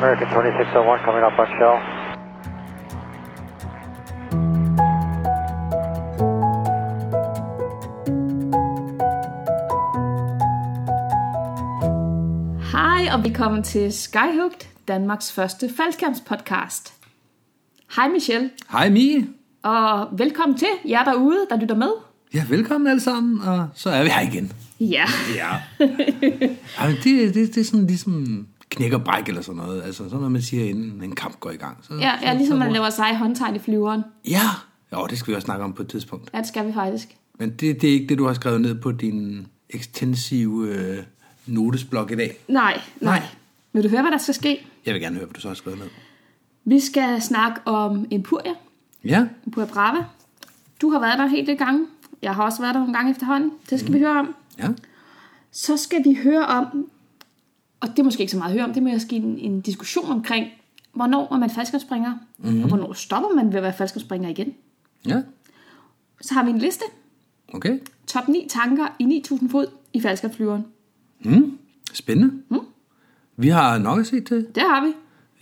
American 2601 coming up on shell. Hej og velkommen til Skyhugt, Danmarks første faldskærmspodcast. Hej Michelle, Hej Mie. og velkommen til jer derude, der lytter med. Ja, velkommen alle sammen, og så er vi her igen. Ja, Ja. Jamen, det, det, det er sådan ligesom knæk og bræk eller sådan noget. Altså sådan noget, man siger, inden en kamp går i gang. Så, ja, ja så, ligesom så, man laver sig håndtegn i flyveren. Ja, jo, det skal vi også snakke om på et tidspunkt. Ja, det skal vi faktisk. Men det, det er ikke det, du har skrevet ned på din ekstensive øh, notesblok i dag. Nej, nej. Nej. Vil du høre, hvad der skal ske? Jeg vil gerne høre, hvad du så har skrevet ned. Vi skal snakke om Empuria, Ja, Empuria Brava. Du har været der helt det gange. Jeg har også været der nogle gange efterhånden. Det skal mm. vi høre om. ja. Så skal vi høre om, og det er måske ikke så meget at høre om, det er måske en, en diskussion omkring, hvornår er man faldskabsspringer, mm. og hvornår stopper man ved at være faldskabsspringer igen. Ja, Så har vi en liste. okay. Top 9 tanker i 9000 fod i faldskabsflyveren. Mm. Spændende. Mm. Vi har nok at se til. Det har vi.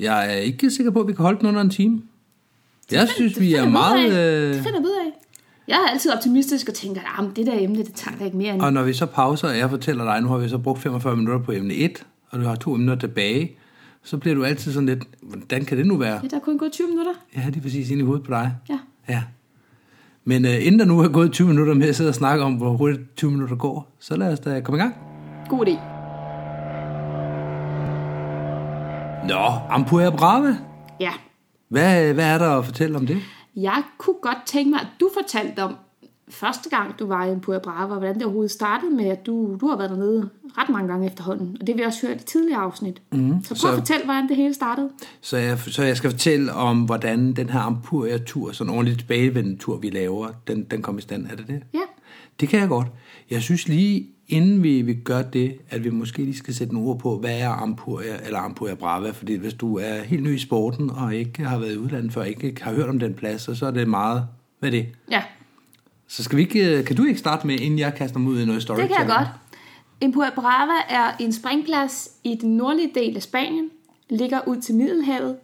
Jeg er ikke sikker på, at vi kan holde den under en time. Jeg synes, vi er finder vi ud meget... Øh, Det finder vi ud af. Jeg er altid optimistisk og tænker, at det der emne, det tager da ikke mere end... Og når vi så pauser, og jeg fortæller dig, nu har vi så brugt 45 minutter på emne 1, og du har to emner tilbage, så bliver du altid sådan lidt, hvordan kan det nu være? Ja, der er kun gået 20 minutter. Ja, det er præcis inde i hovedet på dig. Ja. Ja. Men øh, inden der nu er gået 20 minutter med at sidde og snakke om, hvor hurtigt 20 minutter går, så lad os da komme i gang. God idé. Nå, Ampuria Brave. Ja. Hvad, hvad er der at fortælle om det? Jeg kunne godt tænke mig, at du fortalte om første gang, du var i Empuria Brava, hvordan det overhovedet startede med, at du, du har været dernede ret mange gange efterhånden. Og det har vi også hørt i tidligere afsnit. Mm, så prøv så- at fortælle, hvordan det hele startede. Så jeg, så jeg skal fortælle om, hvordan den her Ampuria-tur, sådan en ordentlig tilbagevendende tur, vi laver, den, den kom i stand. Er det det? Ja. Det kan jeg godt. Jeg synes lige, inden vi, vi gør det, at vi måske lige skal sætte nogle ord på, hvad er Ampuria eller Ampuria Brava? Fordi hvis du er helt ny i sporten, og ikke har været i udlandet før, ikke har hørt om den plads, så, så er det meget... Hvad er det? Ja, Så skal vi ikke, kan du ikke starte med, inden jeg kaster mig ud i noget det storytelling? kan jeg godt. Empuria Brava er en springplads i den nordlige del af Spanien, ligger ud til Middelhavet.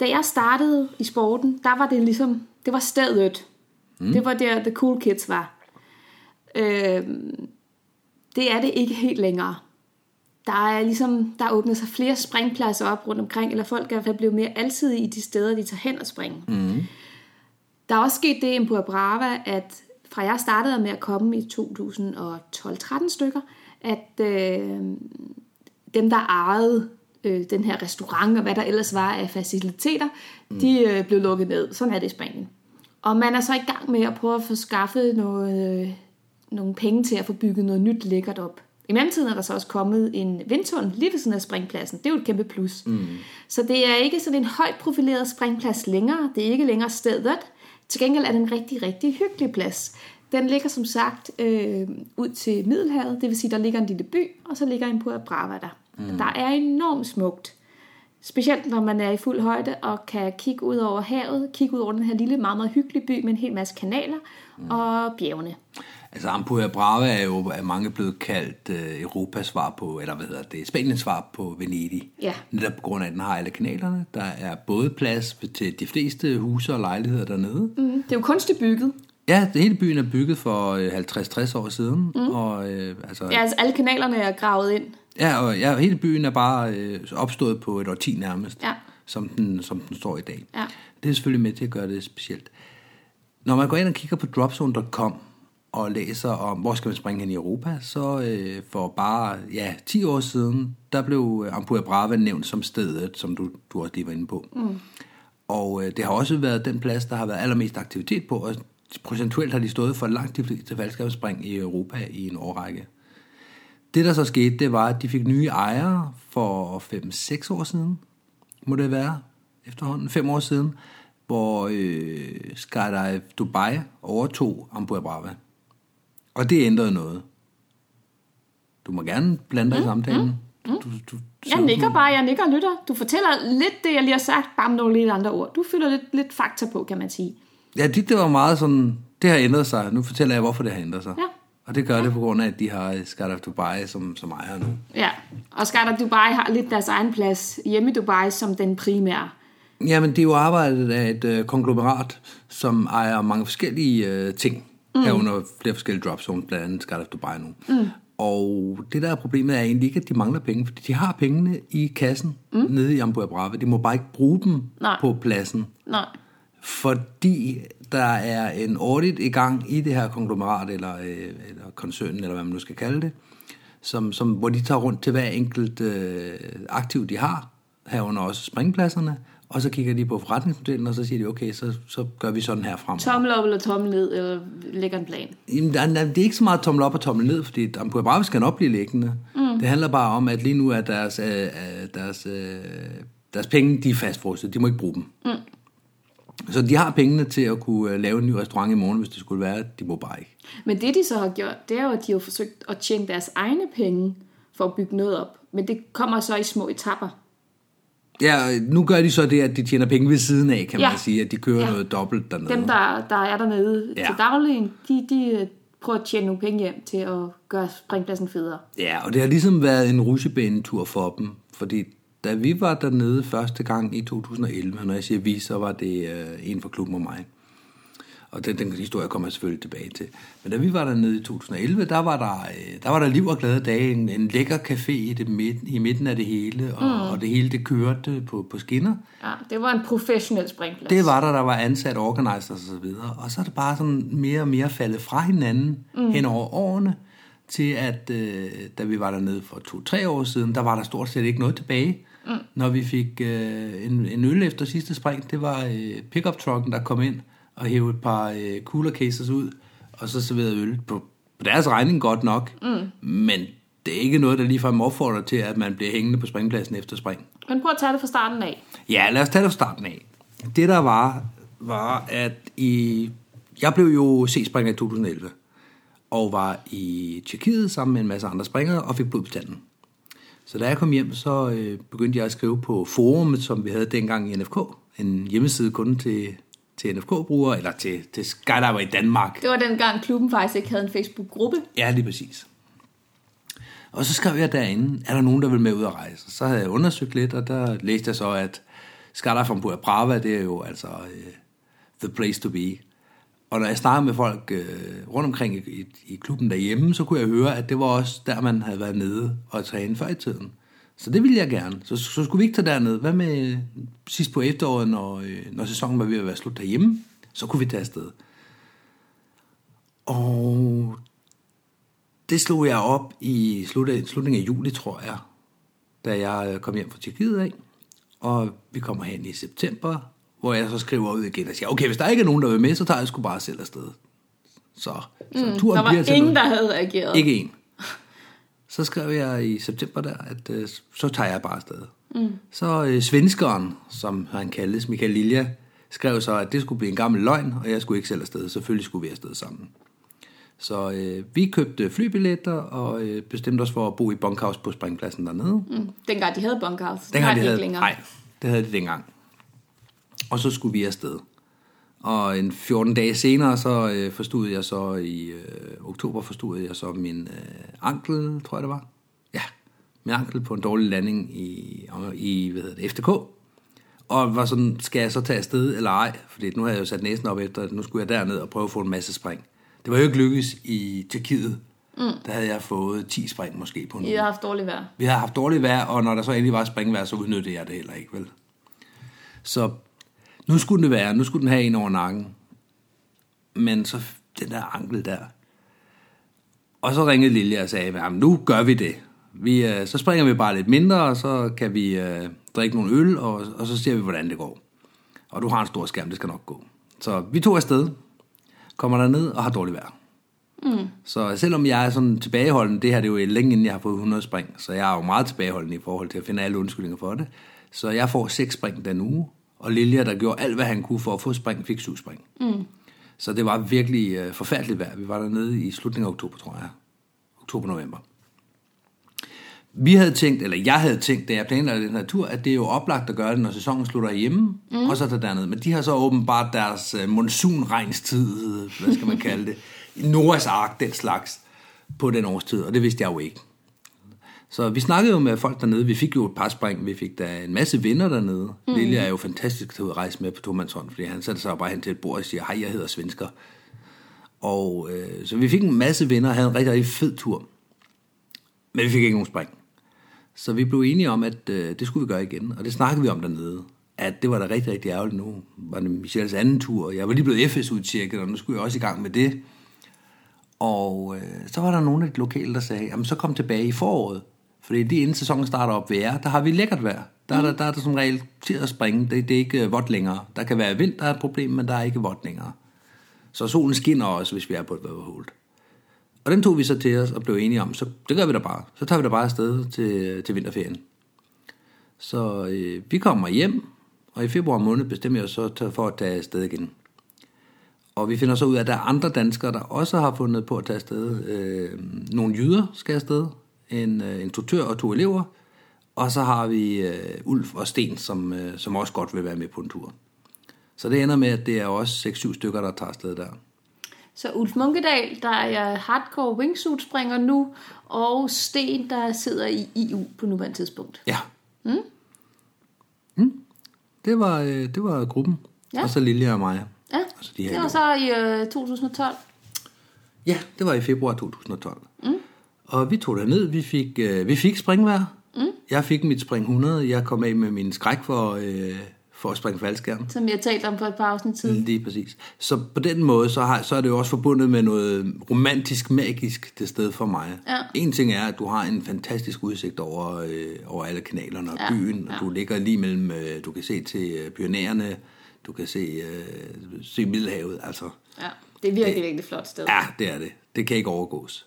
Da jeg startede i sporten, der var det ligesom, det var stedet. Mm. Det var der, the cool kids var. Øh, det er det ikke helt længere. Der er ligesom, der åbner sig flere springpladser op rundt omkring, eller folk er i hvert fald blevet mere alsidige i de steder, de tager hen og springe. Mm. Der er også sket det i Brava, at fra jeg startede med at komme i 2012-13 stykker, at øh, dem, der ejede øh, den her restaurant og hvad der ellers var af faciliteter, mm. de øh, blev lukket ned. Sådan er det i Spanien. Og man er så i gang med at prøve at få skaffet noget, øh, nogle penge til at få bygget noget nyt lækkert op. I mellemtiden er der så også kommet en vindtunnel lige ved siden af springpladsen. Det er jo et kæmpe plus. Mm. Så det er ikke sådan en højt profileret springplads længere. Det er ikke længere stedet. Til gengæld er det en rigtig, rigtig hyggelig plads. Den ligger som sagt øh, ud til Middelhavet, det vil sige, der ligger en lille by, og så ligger en på Brava der. Mm. Der er enormt smukt. Specielt når man er i fuld højde og kan kigge ud over havet, kigge ud over den her lille, meget, meget hyggelige by med en hel masse kanaler mm. og bjergene. Altså Ampuria Brava er jo af mange blevet kaldt øh, Europas svar på, eller hvad hedder det, Spaniens svar på Venedig. Ja. Netop på grund af, at den har alle kanalerne. Der er både plads til de fleste huse og lejligheder dernede. Mm. Det er jo kunstigt bygget. Ja, det hele byen er bygget for øh, 50-60 år siden. Mm. Og, øh, altså, Ja, altså alle kanalerne er gravet ind. ja, og ja, hele byen er bare øh, opstået på et årti nærmest, Ja. som, den, som den står i dag. Ja. Det er selvfølgelig med til at gøre det specielt. Når man går ind og kigger på dropzone.com og læser om, hvor skal man springe hen i Europa, så øh, for bare ja, 10 år siden, der blev øh, Ampuria Brava nævnt som stedet, som du, du også lige var inde på. Mm. Og øh, det har også været den plads, der har været allermest aktivitet på, og procentuelt har de stået for langt de fleste faldskabsspring i Europa i en årrække. Det, der så skete, det var, at de fik nye ejere for 5-6 år siden, må det være, efterhånden, 5 år siden, hvor øh, Skydive Dubai overtog Ampuria Brava. Og det ændrede noget. Du må gerne blande dig i samtalen. Du, du, du, Jeg nikker bare, jeg nikker og lytter. Du fortæller lidt det, jeg lige har sagt, bare med nogle lidt andre ord. Du fylder lidt, lidt fakta på, kan man sige. Ja, det, det var meget sådan, det har ændret sig. Nu fortæller jeg, hvorfor det har ændret sig. Ja. Og det gør det på grund af, at de har Skydive Dubai som, som ejer nu. Ja, og Skydive Dubai har lidt deres egen plads hjemme i Dubai som den primære. Jamen, det er jo arbejdet af et øh, konglomerat, som ejer mange forskellige øh, ting. Mm. Herunder flere forskellige drop zones, blandt andet Skydive Dubai nu. Mm. Og det der er problemet er egentlig ikke, at de mangler penge, fordi de har pengene i kassen mm. nede i Ambu Brave. De må bare ikke bruge dem Nej. på pladsen. Nej. Fordi der er en audit i gang i det her konglomerat, eller, øh, eller koncernen, eller hvad man nu skal kalde det, som, som, hvor de tager rundt til hver enkelt øh, aktiv, de har, herunder også springpladserne, og så kigger de på forretningsmodellen, og så siger de, okay, så, så gør vi sådan her frem. Tommel op eller tommel ned, eller lægger en plan. Jamen, der, der, det er ikke så meget tommel op og tommel ned, fordi Ambu Brave skal nok blive liggende. Mm. Det handler bare om, at lige nu er deres, øh, øh, deres, øh, deres penge, de er fastfrosset. De må ikke bruge dem. Mm. Så de har pengene til at kunne øh, lave en ny restaurant i morgen, hvis det skulle være. De må bare ikke. Men det de så har gjort, det er jo, at de har forsøgt at tjene deres egne penge for at bygge noget op. Men det kommer så i små etapper. Ja, nu gør de så det, at de tjener penge ved siden af, kan Ja. man sige. At de kører Ja. noget dobbelt dernede. Dem, der, der er dernede Ja. til daglig, de, de øh, prøver at tjene nogle penge hjem til at gøre springpladsen federe. Ja, og det har ligesom været en rutsjebanetur for dem. Fordi da vi var dernede første gang i 2011, og når jeg siger vi, så var det øh, en fra klubben og mig. Og den, den historie kommer jeg selvfølgelig tilbage til. Men da vi var dernede i 2011, der var der, øh, der, var der liv og glade dage. En, en lækker café i, det midt, i midten af det hele, og, mm. og det hele det kørte på, på skinner. Ja, det var en professionel springplads. Det var der, der var ansat organizers og så videre. Og så er det bare sådan mere og mere faldet fra hinanden mm. hen over årene, til at øh, da vi var dernede for to-tre år siden, der var der stort set ikke noget tilbage. Mm. Når vi fik øh, en, en øl efter sidste spring, det var øh, pickup trucken, der kom ind og hævde et par øh, cooler cases ud, og så serverede øl på, på deres regning godt nok. Mm. Men det er ikke noget, der ligefrem opfordrer til, at man bliver hængende på springpladsen efter spring. Men prøv at tage det fra starten af. Ja, lad os tage det fra starten af. Det der var, var at i... Jeg blev jo C-springer i 2011, og var i Tjekkiet sammen med en masse andre springere, og fik blod på tanden. Så da jeg kom hjem, så øh, begyndte jeg at skrive på forumet, som vi havde dengang i NFK. En hjemmeside kun til, til NFK-brugere, eller til, til skydiver i Danmark. Det var dengang klubben faktisk ikke havde en Facebook-gruppe. Ja, lige præcis. Og så skrev jeg derinde, er der nogen, der vil med ud at rejse? Så havde jeg undersøgt lidt, og der læste jeg så, at Skydive from Puerto Brava, det er jo altså uh, the place to be. Og når jeg snakkede med folk uh, rundt omkring i, i, i klubben derhjemme, så kunne jeg høre, at det var også der, man havde været nede og træne før i tiden. Så det ville jeg gerne. Så, så skulle vi ikke tage derned. Hvad med sidst på efteråret, når, øh, når sæsonen var ved at være slut derhjemme? Så kunne vi tage afsted. Og det slog jeg op i slut- slutningen af juli, tror jeg, da jeg kom hjem fra Tjekkiet af. Og vi kommer hen i september, hvor jeg så skriver ud igen og siger, okay, hvis der ikke er nogen, der vil med, så tager jeg sgu bare selv afsted. Så, så mm, turen Der var bliver til ingen, noget. der havde reageret. Ikke en. Så skrev jeg i september der, at øh, så tager jeg bare afsted. Mm. Så øh, svenskeren, som han kaldes, Michael Lilja, skrev så, at det skulle blive en gammel løgn, og jeg skulle ikke selv afsted. Selvfølgelig skulle vi afsted sammen. Så øh, vi købte flybilletter og øh, bestemte os for at bo i bunkhouse på springpladsen dernede. Mm. Dengang de havde bunkhouse. Dengang de, havde, ikke længere. Nej, det havde de dengang. Og så skulle vi afsted. Og en 14 dage senere, så øh, forstod jeg så i øh, oktober, forstod jeg så min øh, ankel, tror jeg det var. Ja, min ankel på en dårlig landing i, i hvad hedder det, FDK. Og var sådan, skal jeg så tage afsted eller ej? Fordi nu havde jeg jo sat næsen op efter, at nu skulle jeg derned og prøve at få en masse spring. Det var jo ikke lykkes i Tjekkiet. Mm. Der havde jeg fået 10 spring måske på en I har haft dårligt vejr. Vi havde haft dårligt vejr, og når der så endelig var springvejr, så udnyttede jeg det heller ikke, vel? Så nu skulle det være, nu skulle den have en over nakken. Men så den der ankel der. Og så ringede Lilja og sagde, at nu gør vi det. Vi, øh, så springer vi bare lidt mindre, og så kan vi øh, drikke nogle øl, og, og så ser vi, hvordan det går. Og du har en stor skærm, det skal nok gå. Så vi tog afsted, kommer der ned og har dårligt vejr. Mm. Så selvom jeg er sådan tilbageholden, det her det er jo længe inden jeg har fået 100 spring, så jeg er jo meget tilbageholden i forhold til at finde alle undskyldninger for det. Så jeg får 6 spring den uge, og Lilja, der gjorde alt, hvad han kunne for at få spring, fik 7 spring. Mm. Så det var virkelig øh, forfærdeligt vejr. Vi var dernede i slutningen af oktober, tror jeg. Oktober-november. Vi havde tænkt, eller jeg havde tænkt, da jeg planlagde den her tur, at det er jo oplagt at gøre det, når sæsonen slutter hjemme, mm. og så tage derned. Men de har så åbenbart deres øh, monsunregnstid, hvad skal man kalde det, Noras ark, den slags. på den årstid, og det vidste jeg jo ikke. Så vi snakkede jo med folk dernede. Vi fik jo et par spring. Vi fik da en masse vinder dernede. Mm. Lille er jo fantastisk til at rejse med på tomandshånd, fordi han sætter sig bare hen til et bord og siger, hej, jeg hedder Svensker. Og øh, så vi fik en masse vinder og havde en rigtig, rigtig fed tur. Men vi fik ikke nogen spring. Så vi blev enige om, at øh, det skulle vi gøre igen. Og det snakkede vi om dernede. At det var da rigtig, rigtig ærgerligt nu. Var det Michels anden tur, og jeg var lige blevet FS-udtjekket, og nu skulle jeg også i gang med det. Og øh, så var der nogle af de lokale, der sagde, jamen så kom tilbage i foråret. Fordi lige inden sæsonen starter op ved jer, der har vi lækkert vejr. Der er, der, der er der som regel til at springe. Det, det er ikke øh, vådt længere. Der kan være vind, der er et problem, men der er ikke vådt længere. Så solen skinner også, hvis vi er på et væverhold. Og den tog vi så til os og blev enige om, så det gør vi da bare. Så tager vi da bare afsted til, til vinterferien. Så øh, vi kommer hjem, og i februar måned bestemmer jeg så for at tage afsted igen. Og vi finder så ud af, at der er andre danskere, der også har fundet på at tage afsted. Øh, nogle jyder skal afsted, en øh, instruktør og to elever. Og så har vi øh, Ulf og Sten, som, øh, som også godt vil være med på en tur. Så det ender med, at det er også 6-7 stykker, der tager afsted der. Så Ulf Munkedal, der er hardcore wingsuit springer nu, og Sten, der sidder i EU på nuværende tidspunkt. Ja. Mm? Mm. Det, var, øh, det var gruppen. Ja. Og så Lilja og mig. Ja, Altså, de her det var så i øh, 2012. Ja, det var i februar 2012. Og vi tog ned. Vi fik, øh, vi fik springvejr. Mm. Jeg fik mit spring 100. Jeg kom af med min skræk for, øh, for at springe faldskærm. Som vi har talt om for et par afsnit siden. Lige præcis. Så på den måde, så, har, så er det jo også forbundet med noget romantisk, magisk til sted for mig. Ja. En ting er, at du har en fantastisk udsigt over, øh, over alle kanalerne og Ja, byen, og ja. du ligger lige mellem, øh, du kan se til øh, pionererne, du kan se, øh, se Middelhavet, altså. Ja, det er virkelig, virkelig flot sted. Ja, det er det. Det kan ikke overgås.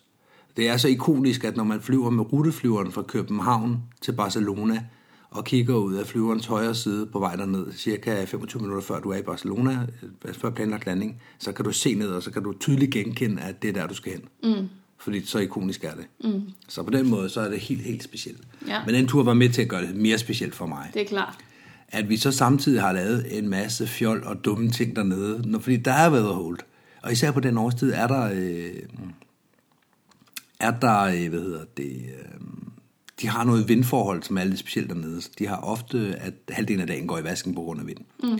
Det er så ikonisk, at når man flyver med ruteflyveren fra København til Barcelona, og kigger ud af flyverens højre side på vej derned, cirka 25 minutter før du er i Barcelona, øh, før planlagt landing, så kan du se ned, og så kan du tydeligt genkende, at det er der, du skal hen. Mm. Fordi så ikonisk er det. Mm. Så på den måde, så er det helt, helt specielt. Ja. Men den tur var med til at gøre det mere specielt for mig Det er klart. at vi så samtidig har lavet en masse fjol og dumme ting dernede, fordi der er weatherhold. Og især på den årstid er der, øh, er der, øh, hvad hedder det, øh, de har noget vindforhold, som er lidt specielt dernede. De har ofte, at halvdelen af dagen går i vasken på grund af vind. Mm.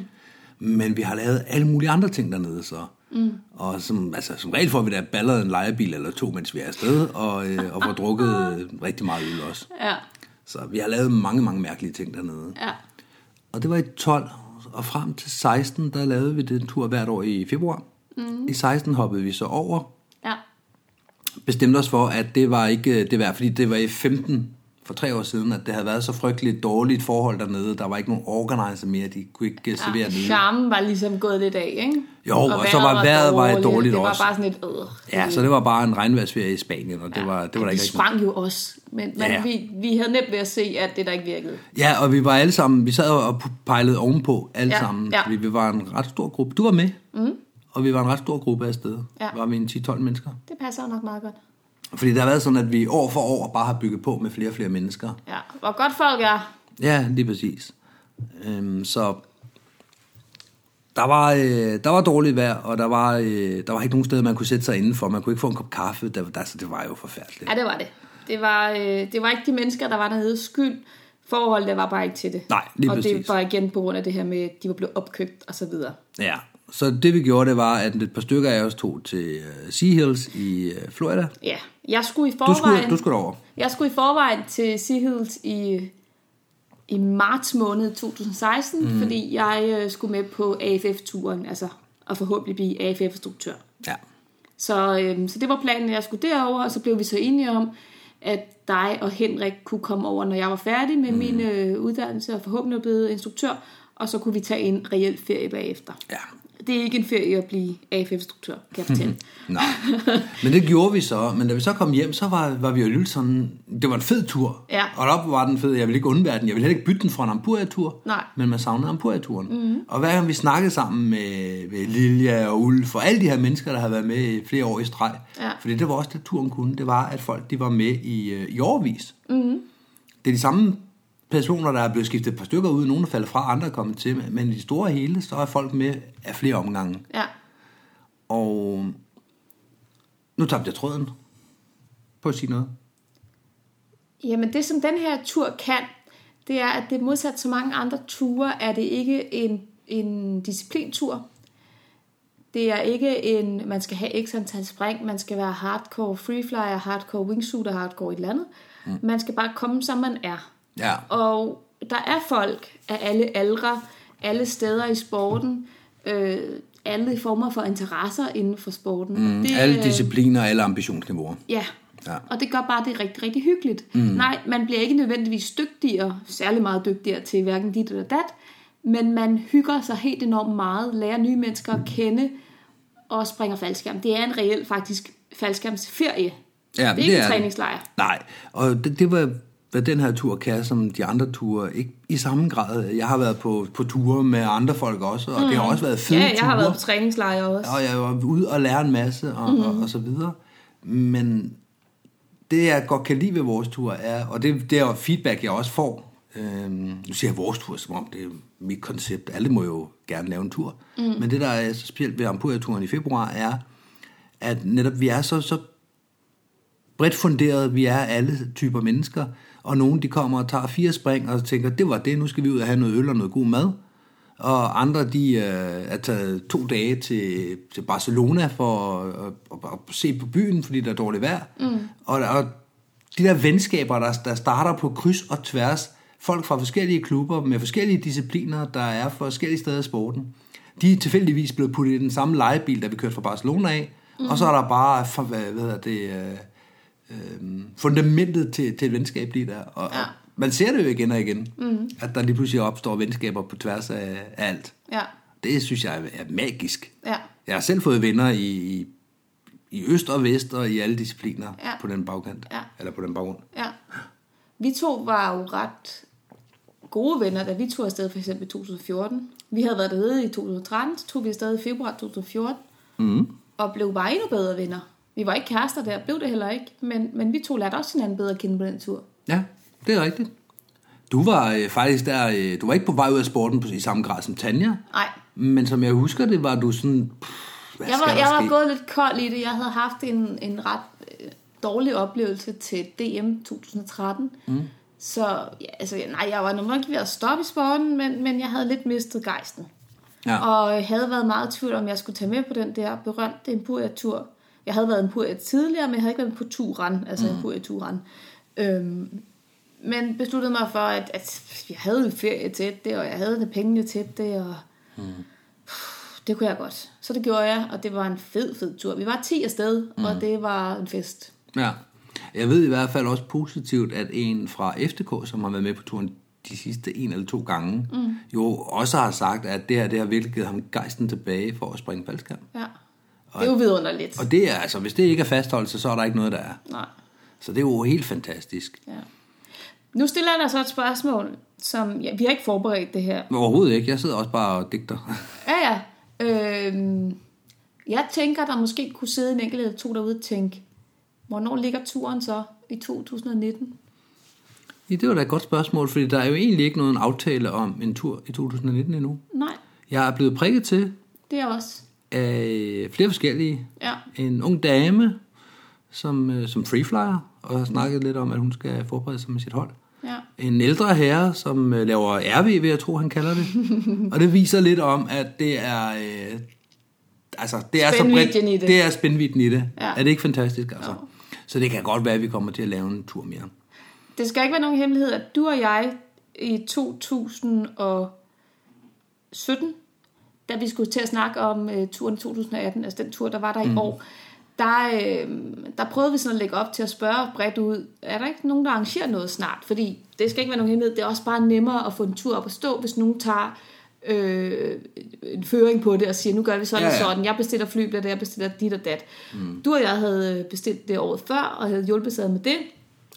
Men vi har lavet alle mulige andre ting dernede så. Mm. Og som, altså, som regel får vi da balleret en lejebil eller to, mens vi er afsted, og, øh, og får drukket øh, rigtig meget øl også. Ja, Så vi har lavet mange, mange mærkelige ting dernede. ja. Og det var i 12, og frem til 16, der lavede vi den tur hvert år i februar. Mm. I 16 hoppede vi så over, bestemte os for, at det var ikke øh, det værd, fordi det var i 15, for tre år siden, at det havde været så frygteligt dårligt forhold dernede. Der var ikke nogen organizer mere, de kunne ikke ja, servere ja. nede. Charmen var ligesom gået lidt af, ikke? Jo, og så var vejret var dårligt Det var også. bare sådan et øh. Ja, så det var bare en regnværsferie i Spanien, og det var, det var der ikke sprang jo også, men, men Ja. vi, vi havde nemt ved at se, at det der ikke virkede. Ja, og vi var alle sammen, vi sad og pejlede ovenpå alle Ja, sammen, ja. fordi vi var en ret stor gruppe. Du var med, mm. Og vi var en ret stor gruppe afsted. Ja. Var vi en 10-12 mennesker. Det passer nok meget godt. Fordi det har været sådan, at vi år for år bare har bygget på med flere og flere mennesker. Ja, hvor godt folk er. Ja, lige præcis. Øhm, så der var, øh, der var dårligt vejr, og der var, øh, der var ikke nogen steder, man kunne sætte sig indenfor. Man kunne ikke få en kop kaffe. Der, der, altså, det var jo forfærdeligt. Ja, det var det. Det var, øh, det var ikke de mennesker, der var dernede skyld. Forholdet var bare ikke til det. Nej, lige og præcis. det var igen på grund af det her med, at de var blevet opkøbt og så videre. Ja, så det vi gjorde, det var, at et par stykker af os tog til uh, Sea Hills i uh, Florida. Ja, jeg skulle i Du forvejen... skulle, du skulle over. Jeg skulle i forvejen til Sea Hills i, i marts måned 2016, mm. fordi jeg øh, skulle med på AFF-turen, altså og forhåbentlig blive AFF-instruktør. Ja. Så, øhm, så det var planen, at jeg skulle derover, og så blev vi så enige om, at dig og Henrik kunne komme over, når jeg var færdig med mm. min øh, uddannelse, og forhåbentlig blevet instruktør, og så kunne vi tage en reel ferie bagefter. Ja. Det er ikke en ferie at blive AFF-instruktør, kan jeg fortælle. Nej. Men det gjorde vi så. Men da vi så kom hjem, så var, var vi jo lidt sådan... Det var en fed tur. Ja. Og deroppe var den fed. Jeg ville ikke undvære den. Jeg ville heller ikke bytte den for en Ampuria-tur. Nej. Men man savnede Ampuria-turen. Mm-hmm. Og hver gang vi snakkede sammen med, med Lilja og Ulf og alle de her mennesker, der havde været med i flere år i streg. Ja. Fordi det var også det, turen kunne. Det var, at folk de var med i, øh, i overvis. Mm-hmm. Det er de samme personer, der er blevet skiftet et par stykker ud. Nogle er faldet fra, andre er kommet til. Men i det store hele, så er folk med af flere omgange. Ja, Og nu tabte jeg tråden. på at sige noget. Jamen det, som den her tur kan, det er, at det modsat så mange andre ture, er det ikke en, en disciplintur. Det er ikke en, man skal have x antal spring, man skal være hardcore freeflyer, hardcore wingsuiter, hardcore et eller andet. Mm. Man skal bare komme, som man er. Ja. Og der er folk af alle aldre, alle steder i sporten, øh, alle former for interesser inden for sporten. Mm, det, alle øh, discipliner, alle ambitionsniveauer. Ja. Ja. Og det gør bare det rigtig, rigtig hyggeligt. Mm. Nej, man bliver ikke nødvendigvis dygtigere, særlig meget dygtigere til hverken dit eller dat, men man hygger sig helt enormt meget, lærer nye mennesker at kende og springer faldskærm. Det er en reel faktisk faldskærmsferie. Ja, det er det ikke er en det. træningslejr. Nej, og det, det var, hvad den her tur kan, som de andre ture, ikke i samme grad. Jeg har været på, på ture med andre folk også, og mm. det har også været fede Ja, jeg ture. har været på træningslejre også. Og jeg var ude og lære en masse, og, mm. og, og så videre. Men det, jeg godt kan lide ved vores tur, er, og det, det er feedback, jeg også får, øhm, nu siger jeg vores tur, som om det er mit koncept. Alle må jo gerne lave en tur. Mm. Men det, der er så specielt ved Ampuria-turen i februar, er, at netop vi er så, så bredt funderet, vi er alle typer mennesker, og nogen de kommer og tager fire spring og tænker, det var det, nu skal vi ud og have noget øl og noget god mad. Og andre, de øh, er taget to dage til, til Barcelona for at, at, at, at se på byen, fordi der er dårligt vejr. Mm. Og, og de der venskaber, der, der starter på kryds og tværs, folk fra forskellige klubber med forskellige discipliner, der er forskellige steder i sporten, de er tilfældigvis blevet puttet i den samme legebil, da vi kørte fra Barcelona af, mm. og så er der bare for, hvad, hvad hedder det, øh, øh, fundamentet til, til et venskab lige der. Og, ja. og man ser det jo igen og igen, mm. at der lige pludselig opstår venskaber på tværs af, af alt. Ja. Det synes jeg er, magisk. Ja. Jeg har selv fået venner i, i, i øst og vest og i alle discipliner Ja. på den bagkant. Ja. Eller på den baggrund. Ja. Vi to var jo ret gode venner, da vi tog afsted for eksempel i 2014. Vi havde været dernede i 2013, så tog vi afsted i februar 2014, Mm. og blev bare endnu bedre venner. Vi var ikke kærester der, blev det heller ikke, men, men vi to lærte også hinanden bedre at kende på den tur. Ja, det er rigtigt. Du var øh, faktisk der, øh, du var ikke på vej ud af sporten på, i samme grad som Tanja, Nej, men som jeg husker det, var du sådan, pff, jeg var, jeg var gået lidt kold i det. Jeg havde haft en, en ret øh, dårlig oplevelse til DM 2013. Mm. Så ja, altså, nej, jeg var nok ikke ved at stoppe i sporten, men, men jeg havde lidt mistet gejsten. Ja. Og jeg havde været meget i tvivl om, jeg skulle tage med på den der berømte Empuria-tur. Jeg havde været en Empuria tidligere, men jeg havde ikke været på turen, altså mm. Empuria-turen. Øhm, men besluttede mig for, at, at jeg havde ferie til det, og jeg havde pengene til det, og mm. det kunne jeg godt. Så det gjorde jeg, og det var en fed, fed tur. Vi var 10 afsted, mm. og det var en fest. Ja. Jeg ved i hvert fald også positivt, at en fra FDK, som har været med på turen de sidste en eller to gange, mm. jo også har sagt, at det her det har virkelig givet ham gejsten tilbage for at springe faldskærm. Ja. Det er jo vidunderligt. Og det er altså, hvis det ikke er fastholdelse, så er der ikke noget, der er. Nej. Så det er jo helt fantastisk. Ja. Nu stiller jeg dig så et spørgsmål, som ja, vi har ikke forberedt det her. Overhovedet ikke. Jeg sidder også bare og digter. Ja, ja. Øhm, jeg tænker, der måske kunne sidde en enkelt eller to derude og tænke, hvornår ligger turen så i 2019? Ja, det var da et godt spørgsmål, fordi der er jo egentlig ikke nogen aftale om en tur i 2019 endnu. Nej, Jeg er blevet prikket til det er også. Af flere forskellige. Ja. En ung dame, som, øh, som freeflyer, og har snakket lidt om, at hun skal forberede sig med sit hold. Ja. En ældre herre, som øh, laver RV, vil jeg tro, han kalder det. og det viser lidt om, at det er... Øh, altså, det er så bredt. I det. Det er spændvidden i det. Ja. Er det ikke fantastisk, altså? Så det kan godt være, at vi kommer til at lave en tur mere. Det skal ikke være nogen hemmelighed, at du og jeg i 2017, da vi skulle til at snakke om øh, turen 2018, altså den tur, der var der mm. i mhm. år, der, øh, der prøvede vi sådan at lægge op til at spørge bredt ud, er der ikke nogen, der arrangerer noget snart? Fordi det skal ikke være nogen hemmelighed, det er også bare nemmere at få en tur op at stå, hvis nogen tager øh, en føring på det og siger, nu gør vi sådan ja, ja. sådan, jeg bestiller fly, flybilletter, jeg bestiller dit og dat. Mm. Du og jeg havde øh, bestilt det året før, og havde hjulpet sig med det.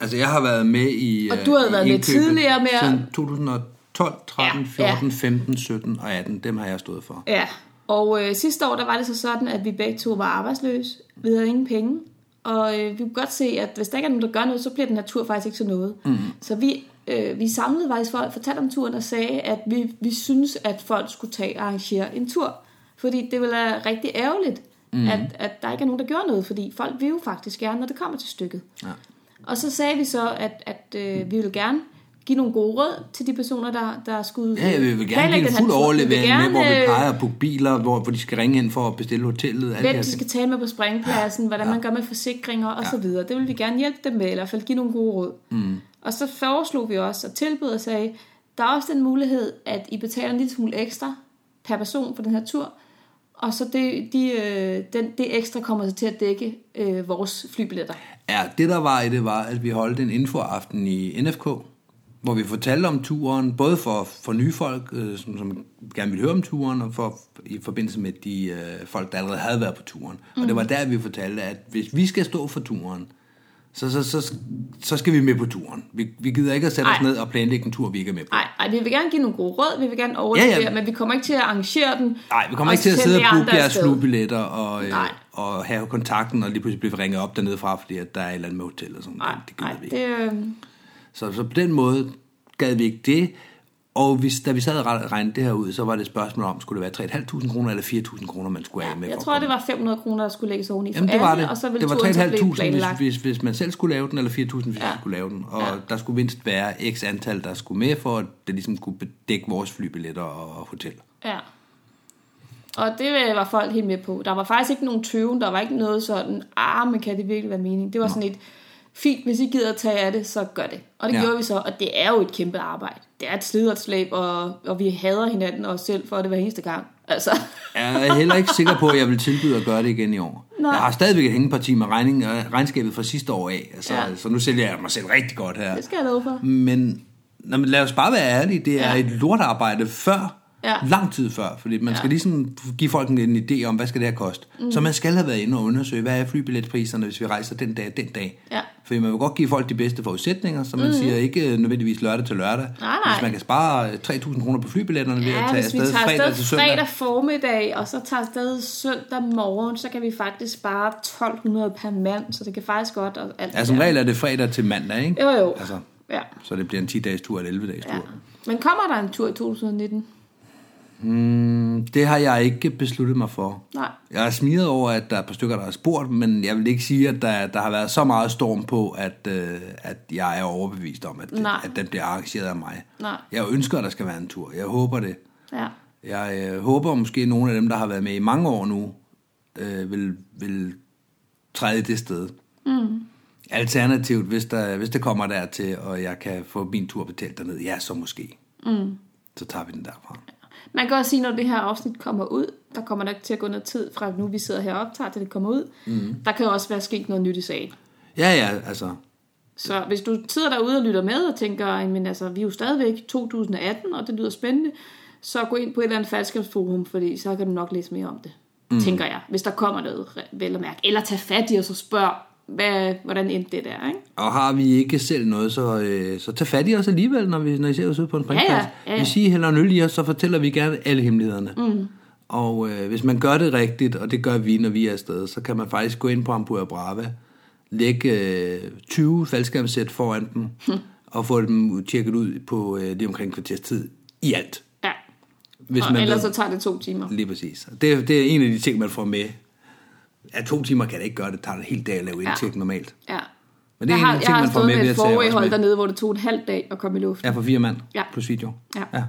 Altså jeg har været med i Og du havde øh, været med tidligere med... Siden 2000 12, 13, ja, 14, ja. 15, 17 og 18. Dem har jeg stået for. Ja, og øh, sidste år der var det så sådan, at vi begge to var arbejdsløse. Vi havde ingen penge. Og øh, vi kunne godt se, at hvis der ikke er nogen, der gør noget, så bliver den her tur faktisk ikke så noget. Mm. Så vi, øh, vi samlede faktisk folk, fortalte om turen og sagde, at vi, vi synes, at folk skulle tage og arrangere en tur. Fordi det ville være rigtig ærgerligt, mm. at, at der ikke er nogen, der gør noget. Fordi folk vil jo faktisk gerne, når det kommer til stykket. Ja. Og så sagde vi så, at, at øh, vi ville gerne give nogle gode råd til de personer, der, der skulle Ja, vi vil gerne give en fuld overlevering med, hvor vi øh, at booke biler, hvor, hvor de skal ringe hen for at bestille hotellet. alt det Hvem de skal tale med på springpladsen, hvordan man gør med forsikringer og så videre. Det vil vi gerne hjælpe dem med, eller i hvert fald give nogle gode råd. Mm. Og så foreslog vi også og tilbød og sagde, der er også den mulighed, at I betaler en lille smule ekstra per person på den her tur, og så det, de, øh, den, det ekstra kommer så til at dække øh, vores flybilletter. Ja, det der var i det var, at vi holdt en infoaften i NFK, hvor vi fortalte om turen, både for, for nye folk, øh, som, som gerne ville høre om turen, og for, i forbindelse med de øh, folk, der allerede havde været på turen. Mm. Og det var der, vi fortalte, at hvis vi skal stå for turen, så, så, så, så skal vi med på turen. Vi, vi gider ikke at sætte os Ej. ned og planlægge en tur, vi ikke er med på. Nej, nej, vi vil gerne give nogle gode råd, vi vil gerne overlevere, Ja, ja, men vi kommer ikke til at arrangere den. Nej, vi kommer ikke til at sidde og booke jeres afsted. flybilletter og, øh, Nej. og have kontakten, og lige pludselig blive ringet op dernede fra, fordi at der er et eller andet med hotel og sådan Nej, det, det gider nej, vi ikke. det, øh, Så, så på den måde gad vi ikke det. Og hvis, da vi sad og regnede det her ud, så var det et spørgsmål om, skulle det være 3.500 kroner eller 4.000 kroner, man skulle af med? jeg tror, det var 500 kroner, der skulle lægges oveni for Jamen det var alle, det. og så ville det var turen så blive 3.500, hvis, hvis, hvis man selv skulle lave den, eller 4.000, hvis ja. Ja. skulle lave den. Og Ja. der skulle mindst være x antal, der skulle med, for at det ligesom skulle dække vores flybilletter og hotel. Ja. Og det var folk helt med på. Der var faktisk ikke nogen tøven, der var ikke noget sådan, ah, men kan det virkelig være mening? Det var sådan et, fint, hvis I gider at tage af det, så gør det. Og det Ja. gjorde vi så, og det er jo et kæmpe arbejde. Det er et slid og og, og vi hader hinanden og os selv for det hver eneste gang. Altså, Jeg er heller ikke sikker på, at jeg vil tilbyde at gøre det igen i år. Nej. Jeg har stadigvæk et hængeparti med regning, øh, regnskabet fra sidste år af, altså. Ja. så nu sælger jeg mig selv rigtig godt her. det skal jeg love for. Men, nå, men lad os bare være ærlige, det er Ja. et lortarbejde før, Ja. lang tid før, fordi man Ja. skal ligesom give folk en, idé om, hvad skal det her koste. Mm. Så man skal have været inde og undersøge, hvad er flybilletpriserne, hvis vi rejser den dag den dag. Ja. Fordi man vil godt give folk de bedste forudsætninger, så man mm. siger ikke øh, nødvendigvis lørdag til lørdag. Nej, nej. Hvis man kan spare øh, 3.000 kroner på flybilletterne ved at Ja, tage hvis vi afsted tager fredag afsted til søndag. fredag formiddag, og så tager afsted søndag morgen, så kan vi faktisk spare 1200 per mand, så det kan faktisk godt. Og alt Ja, som regel er det fredag til mandag, ikke? Jo, jo. Altså, Ja. så det bliver en 10-dages tur eller 11-dages ja. tur. Men kommer der en tur i 2019? Mm, det har jeg ikke besluttet mig for. Nej. Jeg er smiret over, at der er et par stykker, der har spurgt, men jeg vil ikke sige, at der, der har været så meget storm på, at, øh, at jeg er overbevist om, at, det, at den bliver arrangeret af mig. Nej. Jeg ønsker, at der skal være en tur. Jeg håber det. Ja. Jeg øh, håber måske, at nogle af dem, der har været med i mange år nu, øh, vil, vil træde det sted. Mm. Alternativt, hvis, der, hvis det kommer dertil, og jeg kan få min tur betalt derned, ja, så måske. Mm. Så tager vi den derfra. Man kan også sige, når det her afsnit kommer ud, der kommer nok til at gå noget tid fra nu, vi sidder her og optager, til det kommer ud. Mm. Der kan også være sket noget nyt i sagen. Ja, ja, altså. Så hvis du sidder derude og lytter med og tænker, men altså, vi er jo stadigvæk 2018, og det lyder spændende, så gå ind på et eller andet faldskabsforum, fordi så kan du nok læse mere om det, mm. tænker jeg, hvis der kommer noget vel at mærke. Eller tag fat i os og spørg, hvad, hvordan endte det der, ikke? Og har vi ikke selv noget, så, øh, så tag fat i os alligevel, når, vi, når I ser os ude på en springplads. Ja, ja, ja, ja. Hvis I hælder en øl i os, så fortæller vi gerne alle hemmelighederne. Mm. Og øh, hvis man gør det rigtigt, og det gør vi, når vi er afsted, så kan man faktisk gå ind på Ampua Brava, lægge øh, 20 faldskærmssæt foran dem, og få dem tjekket ud på øh, lige omkring kvarters tid i alt. Ja. Hvis og man ellers ved- så tager det to timer. Lige præcis. Det, det er en af de ting, man får med. Ja, to timer kan det ikke gøre, det tager en hel dag at lave Ja. indtjek normalt. Ja. Men det er jeg en har, jeg ting, har man får med med et med. dernede, hvor det tog en halv dag at komme i luften. Ja, for fire mand Ja. plus video. Ja. ja.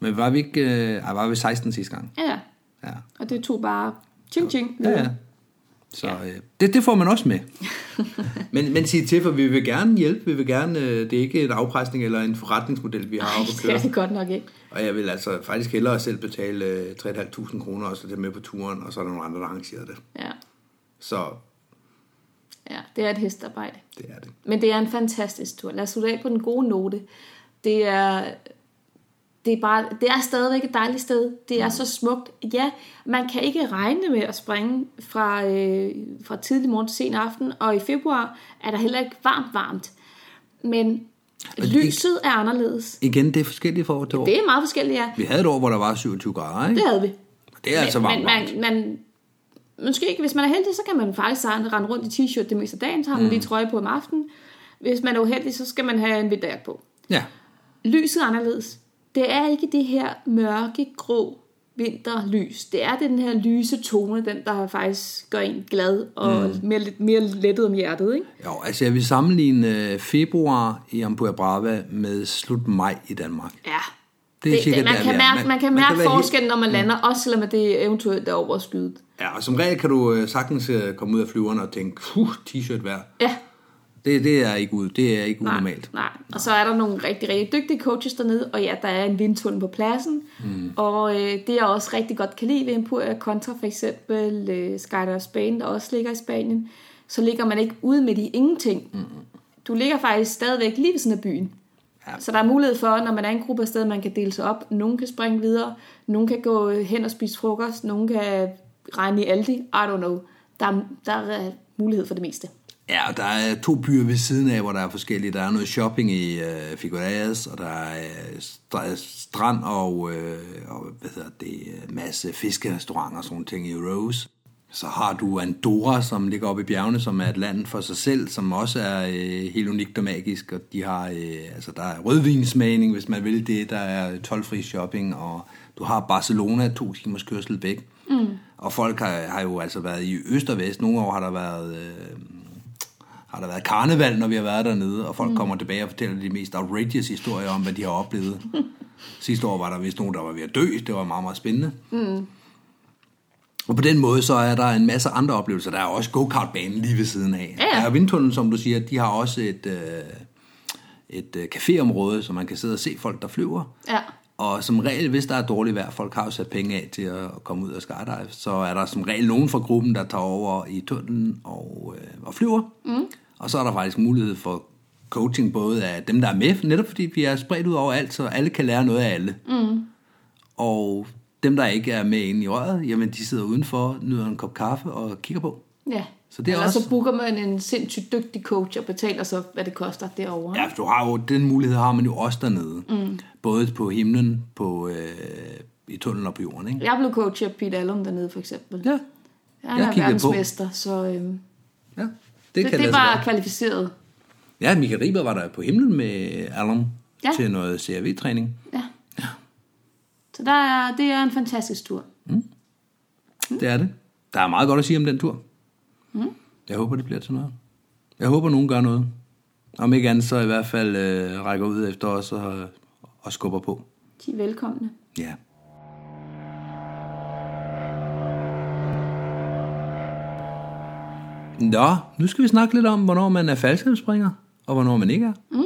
Men var vi ikke øh, var vi 16 sidste gang? Ja, ja. Ja. Og det tog bare ching ching. Ja, ja. Så øh, det, det får man også med. men, men sig til, for vi vil gerne hjælpe. Vi vil gerne, øh, det er ikke en afpresning eller en forretningsmodel, vi har oppe at det er køre. det godt nok ikke. Og jeg vil altså faktisk hellere selv betale øh, 3.500 kroner og så det med på turen, og så er der nogle andre, der arrangerer det. Ja. Så ja, det er et hestarbejde. det er det. Men det er en fantastisk tur. Lad os slutte af på den gode note. Det er, det er, bare, det er stadigvæk et dejligt sted. Det er så smukt. Ja, man kan ikke regne med at springe fra, øh, fra tidlig morgen til sen aften, og i februar er der heller ikke varmt varmt. Men det- lyset er anderledes. Igen, det er forskelligt fra år til år. Det er meget forskelligt, ja. Vi havde et år, hvor der var 27 grader, ikke? Det havde vi. Det er altså varmt, men, varmt. man, man, måske ikke, hvis man er heldig, så kan man faktisk rende rundt i t-shirt det meste af dagen, så har man Mm. lige trøje på om aftenen. Hvis man er uheldig, så skal man have en vinterjakke på. Ja. Lyset er anderledes. Det er ikke det her mørke, grå vinterlys. Det er den her lyse tone, den der faktisk gør en glad og mm. mere, lidt mere lettet om hjertet, ikke? Jo, altså jeg vil sammenligne øh, februar i Ampua Brava med slut maj i Danmark. Ja. Det er Det, cirka det, man, der, kan er. mærke, Man- man kan man kan mærke være helt- forskellen, når man lander, også selvom det eventuelt er overskyet. Ja, og som regel kan du øh, sagtens øh, komme ud af flyverne og tænke, puh, t-shirt værd. Ja, Det, det er ikke ud, det er ikke nej, unormalt. nej. Og så er der nogle rigtig, rigtig dygtige coaches dernede, og ja, der er en vindtunnel på pladsen. Mm. Og øh, det jeg også rigtig godt kan lide ved Empuria kontra for eksempel øh, Skydive Spain, der også ligger i Spanien, så ligger man ikke ude midt i ingenting. Mm. Du ligger faktisk stadigvæk lige ved siden af byen. Ja. Så der er mulighed for, når man er en gruppe af steder, man kan dele sig op. Nogen kan springe videre, nogen kan gå hen og spise frokost, nogen kan regne i Aldi, I don't know. Der er, der er mulighed for det meste. Ja, og der er to byer ved siden af, hvor der er forskellige. Der er noget shopping i øh, Figueres, og der er øh, stra- strand og, øh, og hvad hedder det, øh, masse fiskerestauranter og sådan ting i Rose. Så har du Andorra, som ligger oppe i bjergene, som er et land for sig selv, som også er øh, helt unikt og magisk. Og de har, øh, altså der er rødvinsmagning, hvis man vil det. Der er tolvfri shopping, og du har Barcelona, to timers kørsel væk. Mm. Og folk har, har jo altså været i øst og vest. Nogle år har der været... Øh, har der været karneval, når vi har været dernede, og folk mm. kommer tilbage og fortæller de mest outrageous historier om, hvad de har oplevet. Sidste år var der vist nogen, der var ved at dø. Det var meget, meget spændende. Mm. Og på den måde, så er der en masse andre oplevelser. Der er også go-kart-banen lige ved siden af. Ja. Der er vindtunnelen, som du siger, de har også et, øh, et øh, caféområde, så man kan sidde og se folk, der flyver. Ja. Og som regel, hvis der er dårligt vejr, folk har jo sat penge af til at komme ud og skydive, så er der som regel nogen fra gruppen, der tager over i tunnelen og, øh, og flyver. Mm. Og så er der faktisk mulighed for coaching både af dem, der er med, netop fordi vi er spredt ud over alt, så alle kan lære noget af alle. Mm. Og dem, der ikke er med inde i røret, jamen de sidder udenfor, nyder en kop kaffe og kigger på. Ja. Så det er Eller også- så booker man en sindssygt dygtig coach og betaler så, hvad det koster derovre. Ja, for du har jo, den mulighed har man jo også dernede. Mm. Både på himlen, på, øh, i tunnelen og på jorden. Ikke? Jeg blev coach af Pete Allum dernede for eksempel. Ja, Han jeg er kiggede på. verdensmester, så øhm, ja. Det, det, kan det var gøre. kvalificeret. Ja, Michael Riber var der på himlen med Allen Ja. til noget CRV-træning. Ja. Så der er, det er en fantastisk tur. Det er det. Der er meget godt at sige om den tur. Mm. Jeg håber, det bliver til noget. Jeg håber, nogen gør noget. Om ikke andet, så i hvert fald øh, rækker ud efter os og, og skubber på. De er velkomne. Ja. Nå, nu skal vi snakke lidt om, hvornår man er faldskærmspringer, og hvornår man ikke er. Mm.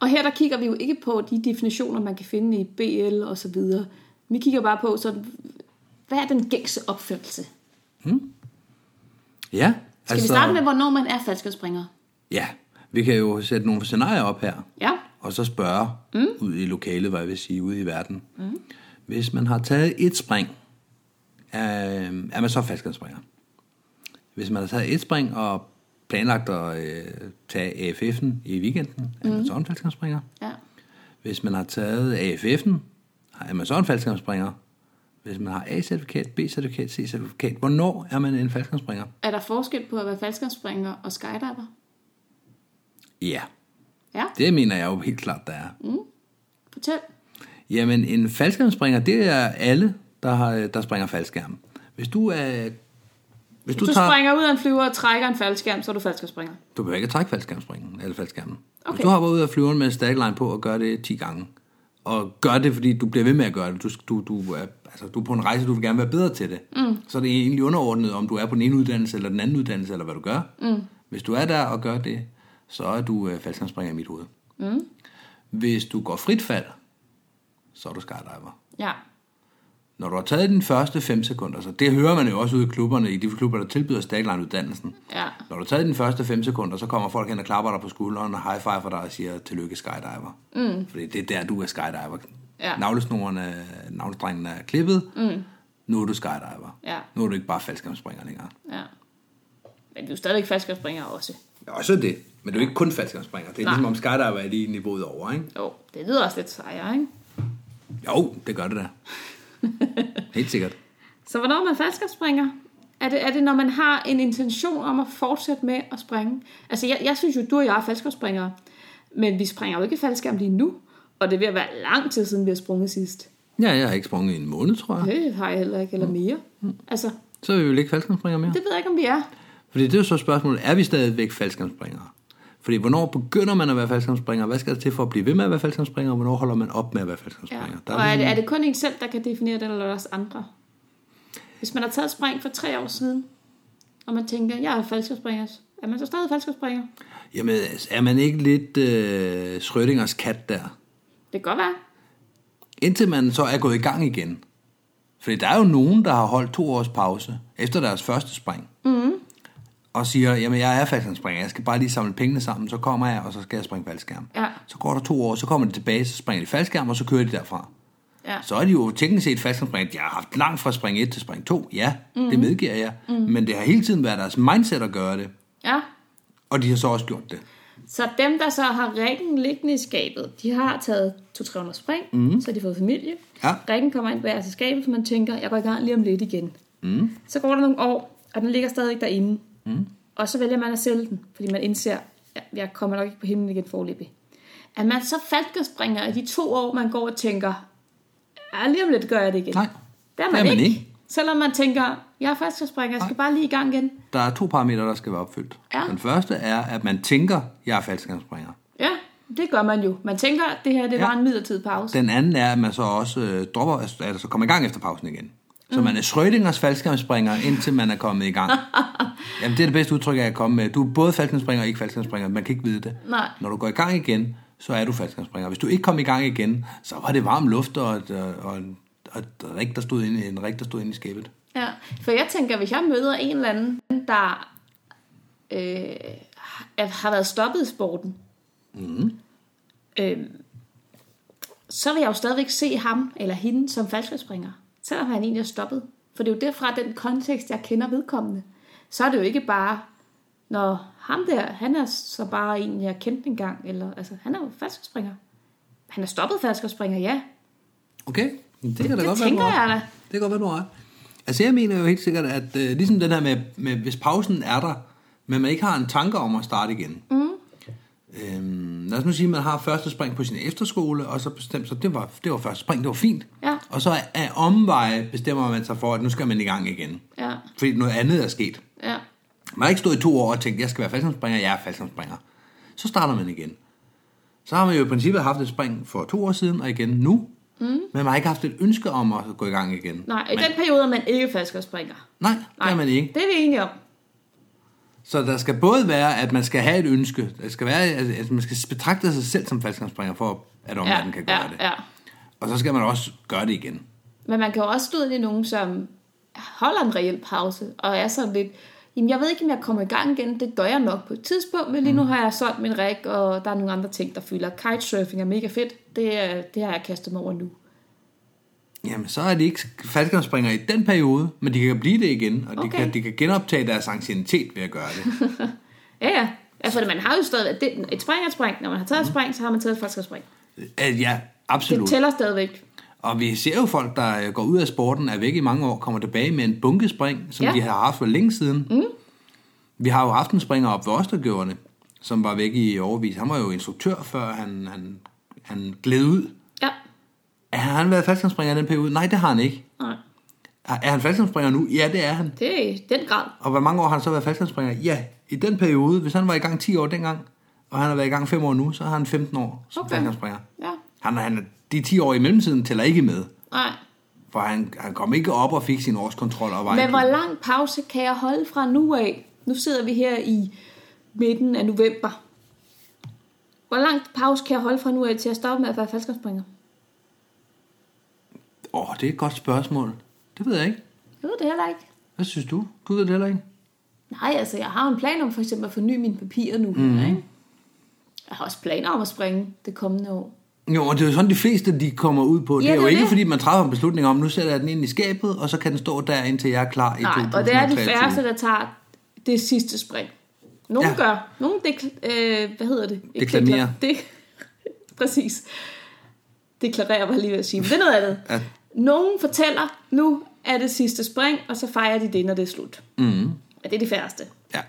Og her der kigger vi jo ikke på de definitioner, man kan finde i BL og så videre. Vi kigger bare på, så, hvad er den gængse opfattelse? Ja, Skal altså, vi starte med, hvornår man er faldskærmspringer? Ja, vi kan jo sætte nogle scenarier op her. Ja. og så spørge mm. ud i lokalet, hvad jeg vil sige, ude i verden. Mm. Hvis man har taget et spring, øh, er man så faldskærmsspringer. Hvis man har taget et spring og planlagt at øh, tage AFF'en i weekenden, er man så en. Ja. Hvis man har taget AFF'en, er man så en faldskærmsspringer. Hvis man har A-certifikat, B-certifikat, C-certifikat, hvornår er man en faldskærmsspringer? Er der forskel på at være faldskærmsspringer og skydiver? Ja, Ja, det mener jeg jo helt klart, der er. fortæl. Jamen, en faldskærmspringer, det er alle, der, har, der springer faldskærm. Hvis du er... Hvis Du, du springer ud af en flyver og trækker en faldskærm, så er du faldskærmspringer. Du behøver ikke at trække faldskærmspringen, eller faldskærmen. Okay. Hvis du hopper ud af flyveren med stagline på og gør det 10 gange, og gør det, fordi du bliver ved med at gøre det, du, du, du, er, altså, du er på en rejse, du vil gerne være bedre til det, mm. så er det egentlig underordnet, om du er på den ene uddannelse eller den anden uddannelse, eller hvad du gør. Mm. Hvis du er der og gør det, så er du øh, faldskærmspringer i mit hoved. Mm. Hvis du går frit fald, så er du skydiver. Ja. Når du har taget den første 5 sekunder, så det hører man jo også ude i klubberne, i de klubber, der tilbyder stagline-uddannelsen. Ja. Når du har taget den første 5 sekunder, så kommer folk hen og klapper dig på skulderen og high five dig og siger, tillykke skydiver. Mm. Fordi det er der, du er skydiver. Ja. Navlesnoren, er- navlestrengen er klippet. Mm. Nu er du skydiver. Ja. Nu er du ikke bare faldskærmspringer længere. Ja. Men du er stadigvæk faldskærmspringer også. Ja, også det. Men du er ikke kun faldskærmspringer. Det er Nej. ligesom om skydiver er lige niveauet over, ikke? Jo, det lyder også lidt sejere, ikke? Jo, det gør det da. Helt sikkert. Så hvornår man faldskærmspringer? Er det, er det, når man har en intention om at fortsætte med at springe? Altså, jeg, jeg synes jo, du og jeg er faldskærmsspringere. Men vi springer jo ikke faldskærm lige nu. Og det er ved at være lang tid siden, vi har sprunget sidst. Ja, jeg har ikke sprunget i en måned, tror jeg. Det har jeg heller ikke, eller mere. Altså, Så er vi vel ikke faldskærmsspringere mere. det ved jeg ikke, om vi er. Fordi det er jo så spørgsmålet, er vi stadigvæk faldskærmsspringere? Fordi hvornår begynder man at være faldskærmspringer? Hvad skal der til for at blive ved med at være faldskærmspringer? Og hvornår holder man op med at være Ja. faldskærmspringer? Og er det, er det kun en selv, der kan definere det, eller er også andre? Hvis man har taget et spring for tre år siden, og man tænker, jeg er faldskabsspringer, er man så stadig faldskabsspringer? Jamen, er man ikke lidt øh, Schrödingers kat der? Det kan godt være. Indtil man så er gået i gang igen. Fordi der er jo nogen, der har holdt to års pause efter deres første spring. Mm. Og siger, jamen jeg er faldskærmspringer, jeg skal bare lige samle pengene sammen, så kommer jeg, og så skal jeg springe faldskærm. Ja. Så går der to år, så kommer de tilbage, så springer de faldskærm, og så kører de derfra. Ja. Så er de jo teknisk set faldskærmspringer. De har haft langt fra spring 1 til spring 2, ja, mm. det medgiver jeg. Mm. Men det har hele tiden været deres mindset at gøre det. Ja. Og de har så også gjort det. Så dem, der så har rækken liggende i skabet, de har taget 200-300 spring, mm. så har de fået familie. Ja. Rækken kommer ind bag til skabet, for man tænker, jeg går i gang lige om lidt igen. Mm. Så går der nogle år, og den ligger stadig derinde. Mm. Og så vælger man at sælge den, fordi man indser, at jeg kommer nok ikke på himlen igen forløbig. At man så falkespringer i de to år, man går og tænker, ja, lige om lidt gør jeg det igen. Nej, det er man, er man ikke. ikke. Selvom man tænker, jeg er falkespringer, jeg skal bare lige i gang igen. Der er to parametre, der skal være opfyldt. Ja. Den første er, at man tænker, jeg er faldskærmspringer. Ja, det gør man jo. Man tænker, at det her det Ja. var en midlertidig pause. Den anden er, at man så også øh, dropper, altså kommer i gang efter pausen igen. Så man er Schrödingers faldskærmspringer, indtil man er kommet i gang. Jamen, det er det bedste udtryk, jeg kan komme med. Du er både faldskærmspringer og ikke faldskærmspringer. Man kan ikke vide det. Nej. Når du går i gang igen, så er du faldskærmspringer. Hvis du ikke kom i gang igen, så var det varm luft og et, øh, og en, og et rig, der stod inde, en rig, der stod inde i skabet. Ja, for jeg tænker, hvis jeg møder en eller anden, der øh, har været stoppet i sporten, mm. øh, så vil jeg jo stadigvæk se ham eller hende som faldskabsspringer, selvom han egentlig er stoppet. For det er jo derfra den kontekst, jeg kender vedkommende. Så er det jo ikke bare, når ham der, han er så bare en, jeg kendte engang, eller altså, han er jo faldskabsspringer. Han er stoppet faldskabsspringer, ja. Okay, det kan da Det godt være, tænker har jeg da. Det kan godt være, du har. Altså jeg mener jo helt sikkert, at øh, ligesom den her med, med, hvis pausen er der, men man ikke har en tanke om at starte igen. Mm. Øhm, lad os nu sige, at man har første spring på sin efterskole, og så bestemt sig, det var, det var første spring, det var fint. Ja. Og så af omveje bestemmer man sig for, at nu skal man i gang igen. Ja, Fordi noget andet er sket. ja. Man har ikke stået i to år og tænkt, jeg skal være faldskærmspringer, jeg er faldskærmspringer. Så starter man igen. Så har man jo i princippet haft et spring for to år siden, og igen nu. Mm. Men man har ikke haft et ønske om at gå i gang igen. Nej, i men, den periode er man ikke faldskabsspringer. nej, det er man ikke. Det er vi enige om. Så der skal både være, at man skal have et ønske. Der skal være, at man skal betragte sig selv som faldskærmspringer, for at omverdenen kan gøre ja, det. ja. Og så skal man også gøre det igen. Men man kan jo også stå i nogen, som holder en reel pause, og er sådan lidt, jamen jeg ved ikke, om jeg kommer i gang igen, det gør jeg nok på et tidspunkt, men lige nu har jeg solgt min rig, og der er nogle andre ting, der fylder. Kitesurfing er mega fedt, det, det har jeg kastet mig over nu. Jamen, så er de ikke faldskærmsspringere i den periode, men de kan blive det igen, og de, Okay. kan, de kan genoptage deres anciennitet ved at gøre det. Ja, ja. For man har jo stadig, det, et spring er et spring. Når man har taget et spring, så har man taget et faldskabsspring. Øh, ja, Det absolut. tæller stadigvæk. Og vi ser jo folk, der øh, går ud af sporten, er væk i mange år, kommer tilbage med en bunkespring, som Ja. de har haft for længe siden. Mm. Vi har jo haft en springer op ved Ostergjordene, som var væk i overvis. Han var jo instruktør, før han, han, han gled ud. Har han været faldskærmspringer i den periode? Nej, det har han ikke. Nej. Er han faldskærmspringer nu? Ja, det er han. Det er i den grad. Og hvor mange år har han så været faldskærmspringer? Ja, i den periode, hvis han var i gang 10 år dengang, og han har været i gang 5 år nu, så har han 15 år som Okay. faldskærmspringer. Ja. Han, han, de 10 år i mellemtiden tæller ikke med. Nej. For han, han kom ikke op og fik sin årskontrol og var Men en- hvor lang pause kan jeg holde fra nu af? Nu sidder vi her i midten af november. Hvor lang pause kan jeg holde fra nu af til at stoppe med at være faldskabsspringer? Åh, det er et godt spørgsmål. Det ved jeg ikke. Jeg ved det heller ikke. Hvad synes du? Du ved det heller ikke. Nej, altså jeg har en plan om for eksempel at forny mine papirer nu. Mm. Ikke? Jeg har også planer om at springe det kommende år. Jo, og det er jo sådan, de fleste de kommer ud på. Ja, det er jo det ikke, det. fordi man træffer en beslutning om, nu sætter jeg den ind i skabet, og så kan den stå der, indtil jeg er klar i Nej, 2023. og det er de færreste, der tager det sidste spring. Nogle ja. Gør. Nogle dekl- øh, hvad hedder det? Ikke Deklamerer. dekla- Det, præcis. Deklarerer var lige ved at sige. Men det er noget andet. Ja. Nogen fortæller, nu er det sidste spring, og så fejrer de det, når det er slut. Mm. Ja, det er de færreste. Ja.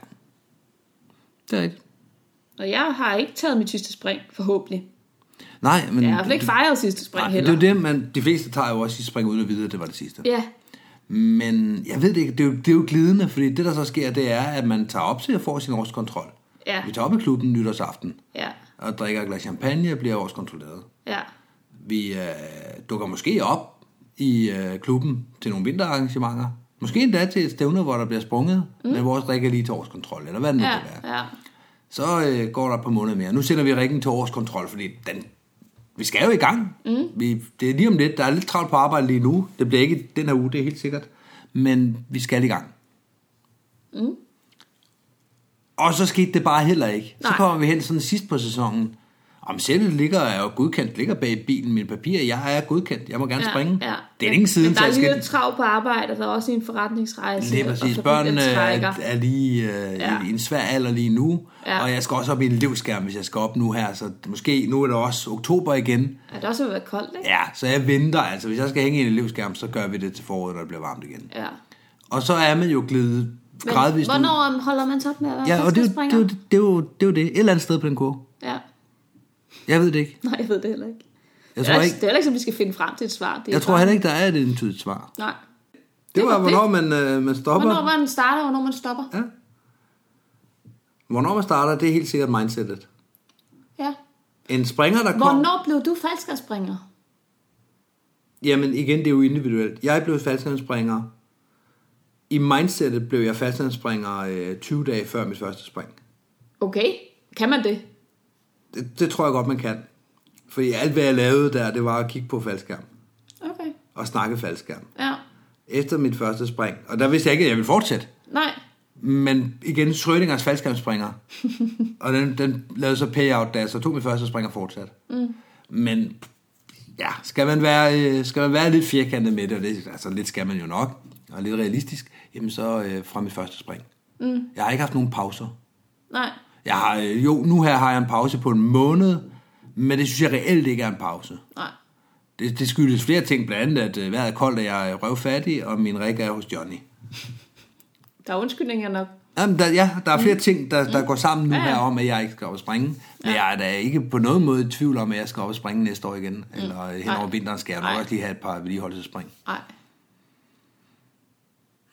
Det er rigtigt. Og jeg har ikke taget mit sidste spring, forhåbentlig. Nej, men... Jeg har i hvert fald ikke fejret sidste spring Nej, heller. det er jo det, man, de fleste tager jo også sidste spring uden at vide, at det var det sidste. Ja, Men jeg ved det ikke, det er, jo, det er jo glidende, fordi det, der så sker, det er, at man tager op til at få sin årskontrol. Ja. Vi tager op i klubben nytårsaften, ja, og drikker et glas champagne og bliver årskontrolleret. ja. Vi øh, dukker måske op i øh, klubben til nogle vinterarrangementer. Måske endda til et stævne, hvor der bliver sprunget, mm. men vores drikker lige til årskontrol, eller hvad det nu Ja, kan være. ja. Så øh, går der et par måneder mere. Nu sender vi rækken til årskontrol, fordi den, vi skal jo i gang. Mm. Vi, det er lige om lidt. Der er lidt travlt på arbejde lige nu. Det bliver ikke den her uge, det er helt sikkert. Men vi skal i gang. Mm. Og så skete det bare heller ikke. Så Nej. kommer vi hen sådan sidst på sæsonen. Om selv ligger er jo godkendt, ligger bag bilen, mine papirer, jeg er godkendt, jeg må gerne ja, springe. Ja. Det er længe siden, Men der er lige skal... trav på arbejde, og der er også en forretningsrejse. Lige præcis. Børnene trækker. er, er lige øh, Ja. i en svær alder lige nu, Ja. og jeg skal også op i en livskærm, hvis jeg skal op nu her, så måske nu er det også oktober igen. Ja, det er også ved at være koldt, ikke? Ja, så jeg venter, altså hvis jeg skal hænge i en livskærm, så gør vi det til foråret, når det bliver varmt igen. Ja. Og så er man jo glidet Men gradvist ud. hvornår holder man så op med at være Ja, og det, er det, festivalspringer? jo- det, er jo, det er jo det. Et eller andet sted på den kurve. Ja. Jeg ved det ikke. Nej, jeg ved det heller ikke. Jeg det, tror er, ikke, det er heller ikke, som vi skal finde frem til et svar. Det jeg tror heller ikke, der er et entydigt svar. Nej. Det var, var det. hvornår man, øh, man stopper. Hvornår man starter, og hvornår man stopper. Ja. Hvornår man starter, det er helt sikkert mindsetet. Ja. En springer, der kom... Hvornår blev du faldskærmspringer? Jamen igen, det er jo individuelt. Jeg blev faldskærmsspringer. I mindsetet blev jeg faldskærmsspringer øh, 20 dage før mit første spring. Okay. Kan man det? Det, det tror jeg godt, man kan. Fordi alt, hvad jeg lavede der, det var at kigge på faldskærm. Okay. Og snakke faldskærm. Ja. Efter mit første spring. Og der vidste jeg ikke, at jeg ville fortsætte. Nej. Men igen, Schrödingers faldskærmsspringer. og den, den lavede så payout, da jeg så tog mit første spring og fortsatte. Mm. Men ja, skal man, være, øh, skal man være lidt firkantet med det, og det, altså lidt skal man jo nok, og lidt realistisk, jamen så øh, fra mit første spring. Mm. Jeg har ikke haft nogen pauser. Nej. Jeg har, øh, jo, nu her har jeg en pause på en måned, men det synes jeg reelt ikke er en pause. Nej. Det, det skyldes flere ting, blandt andet, at øh, vejret er koldt, og jeg er røvfattig, og min rig er hos Johnny. Der er undskyldninger nok. Jamen, der, ja, der er flere ting, der, der går sammen nu Ja, ja. her om, at jeg ikke skal op og springe. Men jeg er da ikke på nogen måde i tvivl om, at jeg skal op og springe næste år igen. Eller hen over Nej. vinteren skal jeg nok Nej. også lige have et par vedligeholdelsespring. Nej.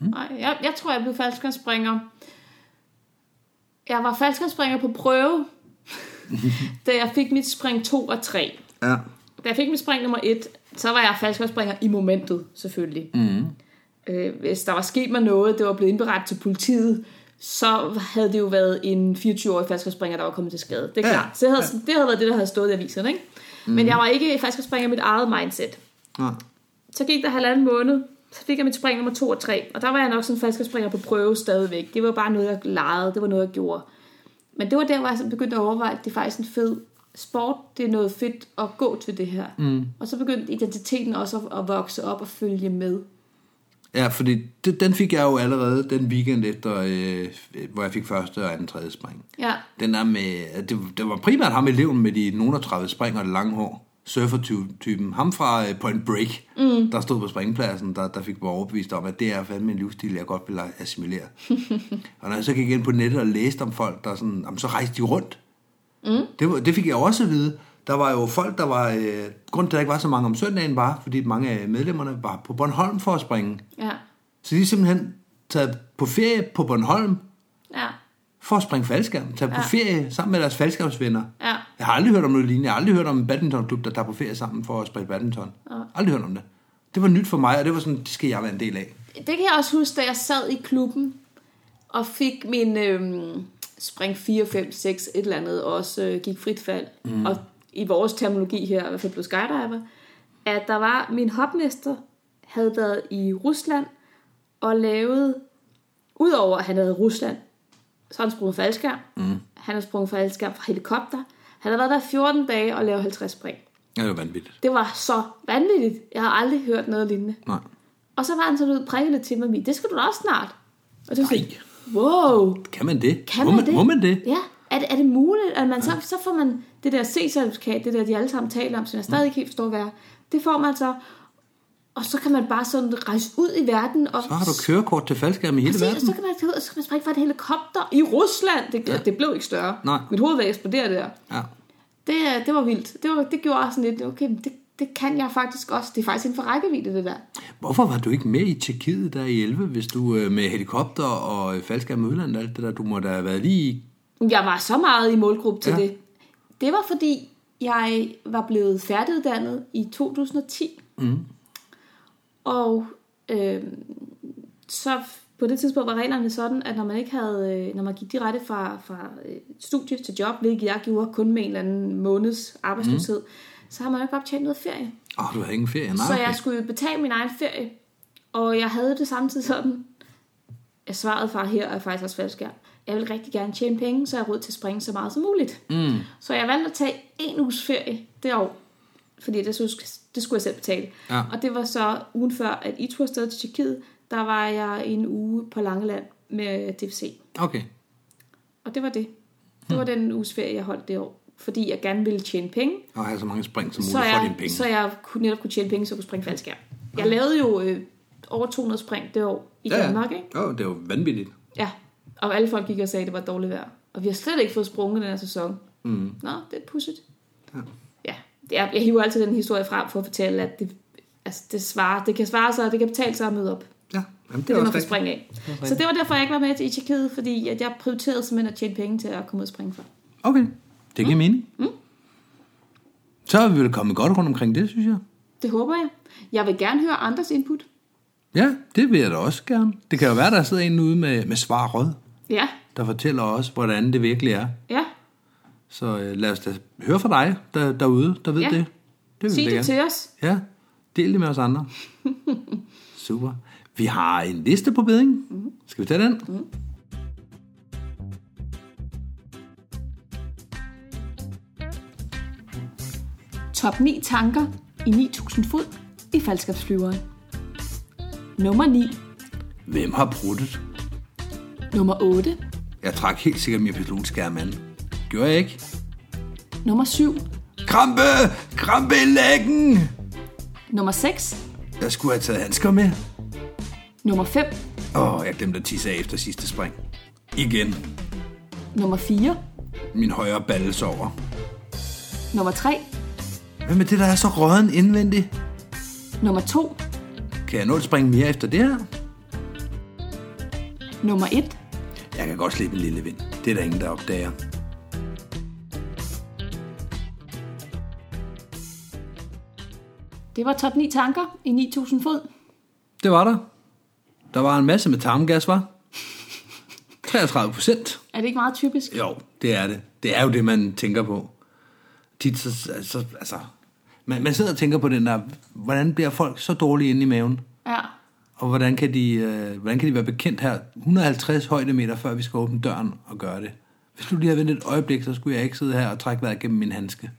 Nej, jeg, jeg tror, jeg blev faldskærmsspringer. Jeg var faldskærmsspringer på prøve, da jeg fik mit spring 2 og 3. Ja. Da jeg fik mit spring nummer 1, så var jeg faldskærmsspringer i momentet, selvfølgelig. Mm. Øh, hvis der var sket mig noget, det var blevet indberettet til politiet, så havde det jo været en 24-årig faldskærmsspringer, der var kommet til skade. Det er Ja, klart. Så det havde, det havde været det, der havde stået i aviserne. Ikke? Mm. Men jeg var ikke faldskærmsspringer i mit eget mindset. ja. Så gik der halvanden måned, så fik jeg mit spring nummer 2 og 3. Og der var jeg nok sådan en springer på prøve stadigvæk. Det var bare noget, jeg legede. Det var noget, jeg gjorde. Men det var der, hvor jeg begyndte at overveje, at det er faktisk en fed sport. Det er noget fedt at gå til det her. Mm. Og så begyndte identiteten også at, at vokse op og følge med. Ja, fordi det, den fik jeg jo allerede den weekend efter, øh, hvor jeg fik første og anden tredje spring. Ja, Den der med, det, det var primært ham eleven med de nogen 30 spring og det lange hår. Surfer-typen. Ham fra øh, Point Break, mm. der stod på springpladsen, der, der fik mig overbevist om, at det er fandme en livsstil, jeg godt vil assimilere. og når jeg så gik ind på nettet og læste om folk, der sådan, jamen, så rejste de rundt. Mm. Det, det fik jeg også at vide. Der var jo folk, der var... Øh, grund til, at der ikke var så mange om søndagen, var, fordi mange af medlemmerne var på Bornholm for at springe. ja, Så de er simpelthen taget på ferie på Bornholm ja, for at springe faldskærm. Taget på Ja. ferie sammen med deres faldskærmsvenner. ja. Jeg har aldrig hørt om noget lignende. Jeg har aldrig hørt om en badmintonklub, der tager på ferie sammen for at spille badminton. Ja. Aldrig hørt om det. Det var nyt for mig, og det var sådan, det skal jeg være en del af. Det kan jeg også huske, da jeg sad i klubben og fik min øhm, spring 4, 5, 6, et eller andet, og også øh, gik frit fald. Mm. Og i vores terminologi her, i hvert fald blev skydiver, at der var, min hopmester havde været i Rusland og lavet, udover at han havde Rusland, så har han sprunget faldskærm. Mm. Han har sprunget faldskærm fra helikopter. Han har været der i 14 dage og lavet 50 spring. Ja, det var vanvittigt. Det var så vanvittigt. Jeg har aldrig hørt noget lignende. Nej. Og så var han sådan ud prikkende til mig, "Mi, det skal du da også snart. Og det var sådan, wow, Kan man det? kan må man, det? Må man det? Ja, er det, er det muligt, at man så, så får man det der C-certifikat, det der, de alle sammen taler om, som jeg stadig ikke helt forstår, hvad er. Det får man så, og så kan man bare sådan rejse ud i verden. Og Så har du kørekort til faldskærm i hele Præcis, og verden. så kan man tage ud, og så kan man springe fra et helikopter i Rusland. Det, ja. det blev ikke større. Nej. Mit hoved vil eksplodere der. Ja. Det, øh, det var vildt. Det, var, det gjorde sådan lidt, okay, det, det kan jeg faktisk også. Det er faktisk inden for rækkevidde, det der. Hvorfor var du ikke med i Tjekkiet der i 11, hvis du øh, med helikopter og øh, faldskærm og udlandet og alt det der, du måtte have været lige i... Jeg var så meget i målgruppe til ja. det. Det var fordi, jeg var blevet færdiguddannet i 2010. Mm. Og øh, så på det tidspunkt var reglerne sådan, at når man ikke havde, øh, når man gik direkte fra, fra øh, studie til job, hvilket jeg gjorde kun med en eller anden måneds arbejdsløshed, mm. så har man jo ikke optjent noget ferie. Åh, oh, du havde ingen ferie, nej. Så okay. jeg skulle betale min egen ferie. Og jeg havde det samtidig sådan, at svaret fra her er faktisk også faldskærm. Jeg vil rigtig gerne tjene penge, så jeg har råd til at springe så meget som muligt. Mm. Så jeg valgte at tage en uges ferie det år, fordi det, skulle- det skulle jeg selv betale. Ja. Og det var så ugen før, at I tog afsted til Tjekkiet, der var jeg en uge på Langeland med DFC. Okay. Og det var det. Det var den uges ferie, jeg holdt det år. Fordi jeg gerne ville tjene penge, Og have så mange spring som så muligt for jeg, dine penge. så jeg kunne, netop kunne tjene penge, så jeg kunne springe faldskærm. Jeg lavede jo øh, over 200 spring det år i ja, Danmark, ikke? Jo, det var vanvittigt. Ja. Og alle folk gik og sagde, at det var dårligt vejr. Og vi har slet ikke fået sprunget den her sæson. Mm. Nå, det er pudsigt. Ja. Det er, jeg hiver altid den historie frem for at fortælle, at det, altså det, svarer, det kan svare sig, og det kan betale sig at møde op. Ja, Jamen, Det er det, man også får rigtigt. spring af. rigtigt. Så det var derfor, jeg ikke var med til i Tjekkiet, fordi at jeg prioriterede simpelthen at tjene penge til at komme ud og springe for. Okay, det giver mening. Mm. Så er vi vel kommet godt rundt omkring det, synes jeg. Det håber jeg. Jeg vil gerne høre andres input. Ja, det vil jeg da også gerne. Det kan jo være, der sidder en ude med, med svar rød, Ja, der fortæller os, hvordan det virkelig er. ja. Så øh, lad os da høre fra dig der, derude, der ved Ja. det. Det vil Sig det gerne. til os. Ja, del det med os andre. Super. Vi har en liste på beding. Mm. Skal vi tage den? Mm. Top 9 tanker i 9000 fod i faldskabsflyveren. Nummer 9. Hvem har bruttet? Nummer 8. Jeg trak helt sikkert min pilotskærm an. Gjorde jeg ikke? Nummer 7. Krampe! Krampe i læggen! Nummer 6. Jeg skulle have taget handsker med. Nummer 5. Åh, oh, jeg glemte at tisse af efter sidste spring. Igen. Nummer 4. Min højre balle sover. Nummer 3. Hvad med det, der er så råden indvendigt? Nummer 2. Kan jeg nå at springe mere efter det her? Nummer 1. Jeg kan godt slippe en lille vind. Det er der ingen, der opdager. Det var top 9 tanker i 9000 fod. Det var der. Der var en masse med tarmgas, var? 33 procent. Er det ikke meget typisk? Jo, det er det. Det er jo det, man tænker på. Tit så, så altså, man, man sidder og tænker på den der, hvordan bliver folk så dårlige inde i maven? Ja. Og hvordan kan de, øh, hvordan kan de være bekendt her 150 højdemeter, før vi skal åbne døren og gøre det? Hvis du lige havde ventet et øjeblik, så skulle jeg ikke sidde her og trække vejret gennem min handske.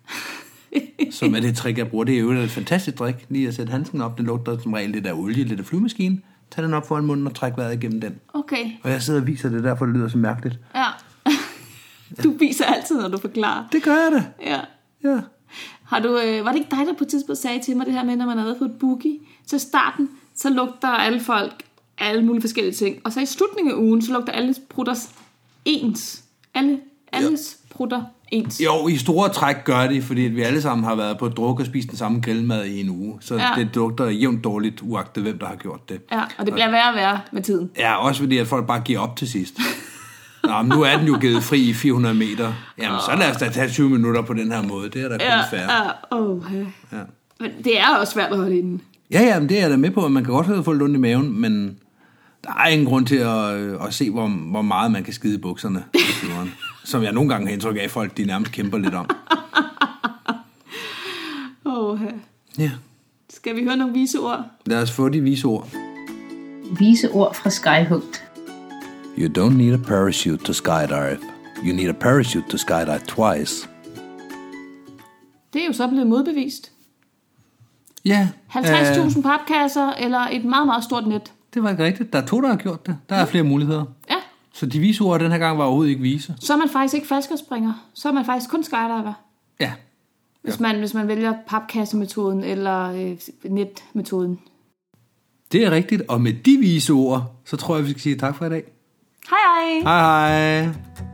som er det trick, jeg bruger. Det er jo et fantastisk trick. Lige at sætte handsken op, den lugter som regel lidt af olie, lidt af flyvemaskine. Tag den op foran munden og træk vejret igennem den. Okay. Og jeg sidder og viser det, derfor det lyder så mærkeligt. Ja. Du viser altid, når du forklarer. Det gør jeg da. Ja. Ja. Har du, øh, var det ikke dig, der på et tidspunkt sagde til mig det her med, når man været på et boogie, så i starten, så lugter alle folk alle mulige forskellige ting. Og så i slutningen af ugen, så lugter alle prutter ens. Alle, alles prutter ens. Jo, i store træk gør det, fordi vi alle sammen har været på druk og spist den samme grillmad i en uge. Så Ja. det lugter jævnt dårligt, uagtet hvem, der har gjort det. Ja, og det bliver værre og værre med tiden. Ja, også fordi, at folk bare giver op til sidst. Nå, men nu er den jo givet fri i 400 meter. Jamen, så lad os da tage 20 minutter på den her måde. Det er da kun Ja, fair. ja, oh, ja. Ja. Men det er også svært at holde inden. Ja, ja, men det er jeg da med på, man kan godt have fået ondt i maven, men der er ingen grund til at, øh, at se, hvor, hvor meget man kan skide i bukserne. Som jeg nogle gange har indtryk af, at folk de nærmest kæmper lidt om. Oh, ja. Ja, Skal vi høre nogle vise ord? lad os få de vise ord. Vise ord fra Skyhugt. You don't need a parachute to skydive. You need a parachute to skydive twice. Det er jo så blevet modbevist. Ja, 50.000 papkasser eller et meget, meget stort net. Det var ikke rigtigt. Der er to, der har gjort det. Der er flere muligheder. Ja, Så de vise ord den her gang var overhovedet ikke vise. så er man faktisk ikke falskerspringer. Så er man faktisk kun skydiver. Ja, Hvis, man, hvis man vælger papkassemetoden eller øh, netmetoden. det er rigtigt. Og med de vise ord, så tror jeg, vi skal sige tak for i dag. Hej hej! Hej hej.